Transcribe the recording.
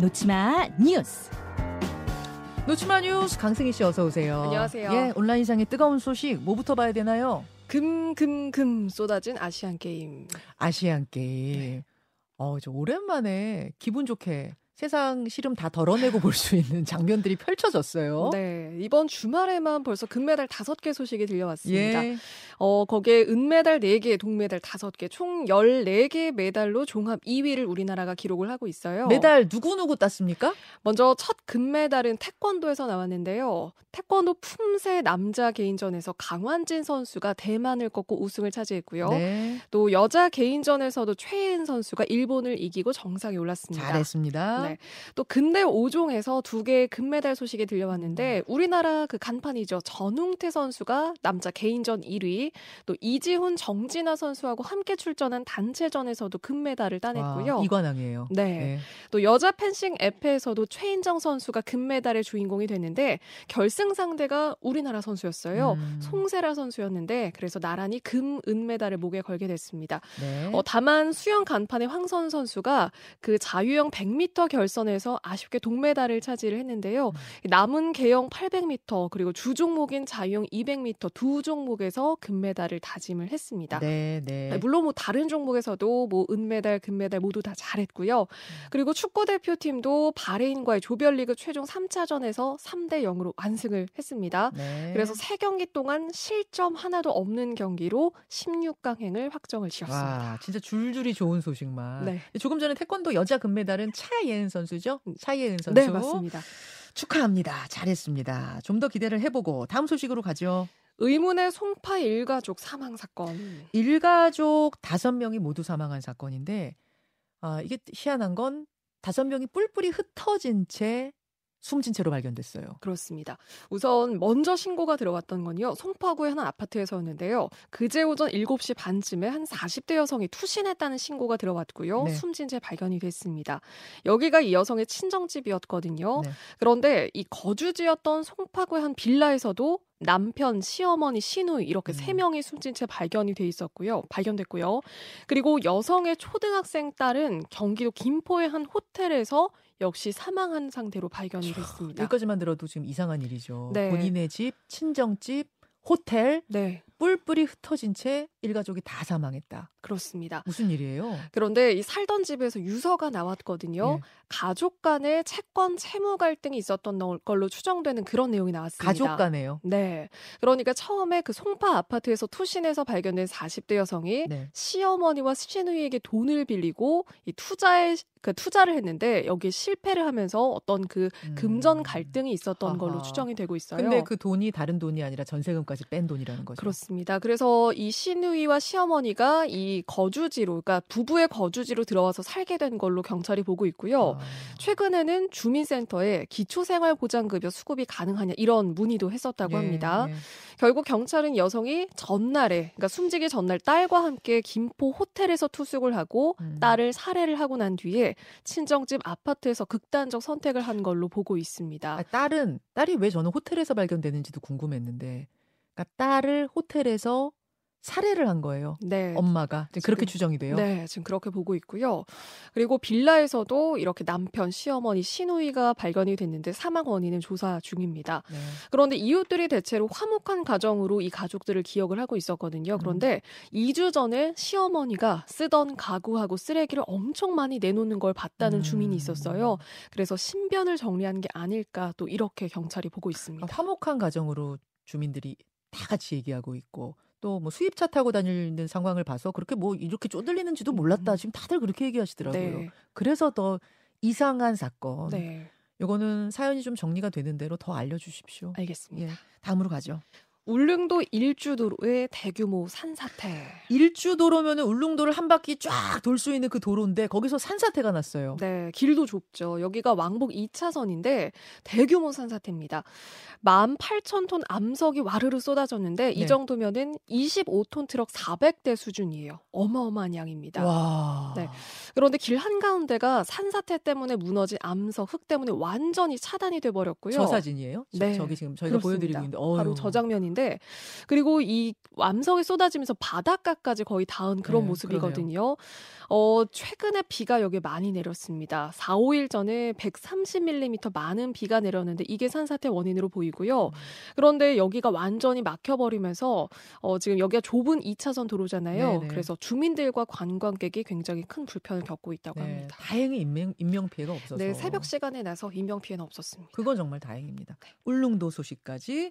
놓지마 뉴스. 놓지마 뉴스 강승희 씨 어서 오세요. 안녕하세요. 예, 온라인상의 뜨거운 소식 뭐부터 봐야 되나요? 금금금 쏟아진 아시안 게임. 아시안 게임. 네. 어, 저 오랜만에 기분 좋게 세상 시름 다 덜어내고 볼 수 있는 장면들이 펼쳐졌어요. 네. 이번 주말에만 벌써 금메달 5개 소식이 들려왔습니다. 예. 어, 거기에 은메달 4개, 동메달 5개, 총 14개 메달로 종합 2위를 우리나라가 기록을 하고 있어요. 메달 누구누구 땄습니까? 먼저 첫 금메달은 태권도에서 나왔는데요. 태권도 품새 남자 개인전에서 강환진 선수가 대만을 꺾고 우승을 차지했고요. 네. 또 여자 개인전에서도 최혜은 선수가 일본을 이기고 정상에 올랐습니다. 잘했습니다. 네. 또 근대 5종에서 두 개의 금메달 소식이 들려왔는데 우리나라 그 간판이죠. 전웅태 선수가 남자 개인전 1위, 또 이지훈, 정진아 선수하고 함께 출전한 단체전에서도 금메달을 따냈고요. 와, 이관왕이에요. 네. 네. 또 여자 펜싱 F에서도 최인정 선수가 금메달의 주인공이 됐는데 결승 상대가 우리나라 선수였어요. 음. 송세라 선수였는데 그래서 나란히 금, 은메달을 목에 걸게 됐습니다. 네. 어, 다만 수영 간판의 황선 선수가 그 자유형 100m 결 선에서 아쉽게 동메달을 차지를 했는데요. 음. 남은 개영 800m 그리고 주 종목인 자유형 200m 두 종목에서 금메달을 다짐을 했습니다. 네, 네. 물론 뭐 다른 종목에서도 뭐 은메달, 금메달 모두 다 잘했고요. 그리고 축구 대표팀도 바레인과의 조별리그 최종 3차전에서 3대 0으로 완승을 했습니다. 네. 그래서 세 경기 동안 실점 하나도 없는 경기로 16강행을 확정을 지었습니다. 와, 진짜 줄줄이 좋은 소식만. 네. 조금 전에 태권도 여자 금메달은 차예은 선수죠? 차예은 선수. 네, 맞습니다. 축하합니다. 잘했습니다. 좀 더 기대를 해보고 다음 소식으로 가죠. 의문의 송파 일가족 사망 사건. 일가족 다섯 명이 모두 사망한 사건인데 아, 이게 희한한 건 다섯 명이 뿔뿔이 흩어진 채 숨진 채로 발견됐어요. 그렇습니다. 우선 먼저 신고가 들어왔던 건요. 송파구의 한 아파트에서였는데요. 그제 오전 7시 반쯤에 한 40대 여성이 투신했다는 신고가 들어왔고요. 네. 숨진 채 발견이 됐습니다. 여기가 이 여성의 친정집이었거든요. 네. 그런데 이 거주지였던 송파구의 한 빌라에서도 남편, 시어머니, 시누이 이렇게 음. 세 명이 숨진 채 발견이 돼 있었고요. 발견됐고요. 그리고 여성의 초등학생 딸은 경기도 김포의 한 호텔에서 역시 사망한 상태로 발견이 됐습니다. 여기까지만 들어도 지금 이상한 일이죠. 네. 본인의 집, 친정집, 호텔 네, 뿔뿔이 흩어진 채 일가족이 다 사망했다. 그렇습니다. 무슨 일이에요? 그런데 이 살던 집에서 유서가 나왔거든요. 네. 가족 간에 채권 채무 갈등이 있었던 걸로 추정되는 그런 내용이 나왔습니다. 가족 간에요. 네. 그러니까 처음에 그 송파 아파트에서 투신해서 발견된 40대 여성이 네. 시어머니와 시누이에게 돈을 빌리고 이 투자에 그 투자를 했는데 여기에 실패를 하면서 어떤 그 음. 금전 갈등이 있었던 걸로 아하. 추정이 되고 있어요. 근데 그 돈이 다른 돈이 아니라 전세금까지 뺀 돈이라는 거죠. 그렇습니다. 그래서 이 시누 이와 시어머니가 이 거주지로, 그러니까 부부의 거주지로 들어와서 살게 된 걸로 경찰이 보고 있고요. 아. 최근에는 주민센터에 기초생활보장급여 수급이 가능하냐 이런 문의도 했었다고 예, 합니다. 예. 결국 경찰은 여성이 전날에, 그러니까 숨지기 전날 딸과 함께 김포 호텔에서 투숙을 하고 음. 딸을 살해를 하고 난 뒤에 친정집 아파트에서 극단적 선택을 한 걸로 보고 있습니다. 아, 딸은 딸이 왜 저는 호텔에서 발견되는지도 궁금했는데, 그러니까 딸을 호텔에서 살해를 한 거예요. 네. 엄마가 이제 그렇게 지금- 추정이 돼요. 네, 지금 그렇게 보고 있고요. 그리고 빌라에서도 이렇게 남편, 시어머니, 시누이가 발견이 됐는데 사망 원인은 조사 중입니다. 네. 그런데 이웃들이 대체로 화목한 가정으로 이 가족들을 기억을 하고 있었거든요. 그런데 2주 전에 시어머니가 쓰던 가구하고 쓰레기를 엄청 많이 내놓는 걸 봤다는 음. 주민이 있었어요. 그래서 신변을 정리한 게 아닐까 또 이렇게 경찰이 보고 있습니다. 그러니까 화목한 가정으로 주민들이 다 같이 얘기하고 있고 또 뭐 수입차 타고 다니는 상황을 봐서 그렇게 뭐 이렇게 쪼들리는지도 몰랐다. 음. 지금 다들 그렇게 얘기하시더라고요. 네. 그래서 더 이상한 사건. 네. 요거는 사연이 좀 정리가 되는 대로 더 알려주십시오. 알겠습니다. 예. 다음으로 가죠. 울릉도 일주도로의 대규모 산사태. 일주도로면은 울릉도를 한 바퀴 쫙 돌 수 있는 그 도로인데 거기서 산사태가 났어요. 네, 길도 좁죠. 여기가 왕복 2차선인데 대규모 산사태입니다. 18,000톤 암석이 와르르 쏟아졌는데 네. 이 정도면은 25톤 트럭 400대 수준이에요. 어마어마한 양입니다. 와. 네. 그런데 길 한가운데가 산사태 때문에 무너진 암석, 흙 때문에 완전히 차단이 돼 버렸고요. 저 사진이에요? 저, 네, 저 기 지금 저희가 그렇습니다. 보여드리고 있는데 어휴. 바로 저 장면인 상황인데 그리고 이 완성이 쏟아지면서 바닷가까지 거의 닿은 그런 네, 모습이거든요. 어, 최근에 비가 여기 많이 내렸습니다. 4, 5일 전에 130mm 많은 비가 내렸는데 이게 산사태 원인으로 보이고요. 음. 그런데 여기가 완전히 막혀버리면서 어, 지금 여기가 좁은 2차선 도로잖아요. 네네. 그래서 주민들과 관광객이 굉장히 큰 불편을 겪고 있다고 네, 합니다. 다행히 인명, 인명 피해가 없어서. 네, 새벽 시간에 나서 인명 피해는 없었습니다. 그건 정말 다행입니다. 네. 울릉도 소식까지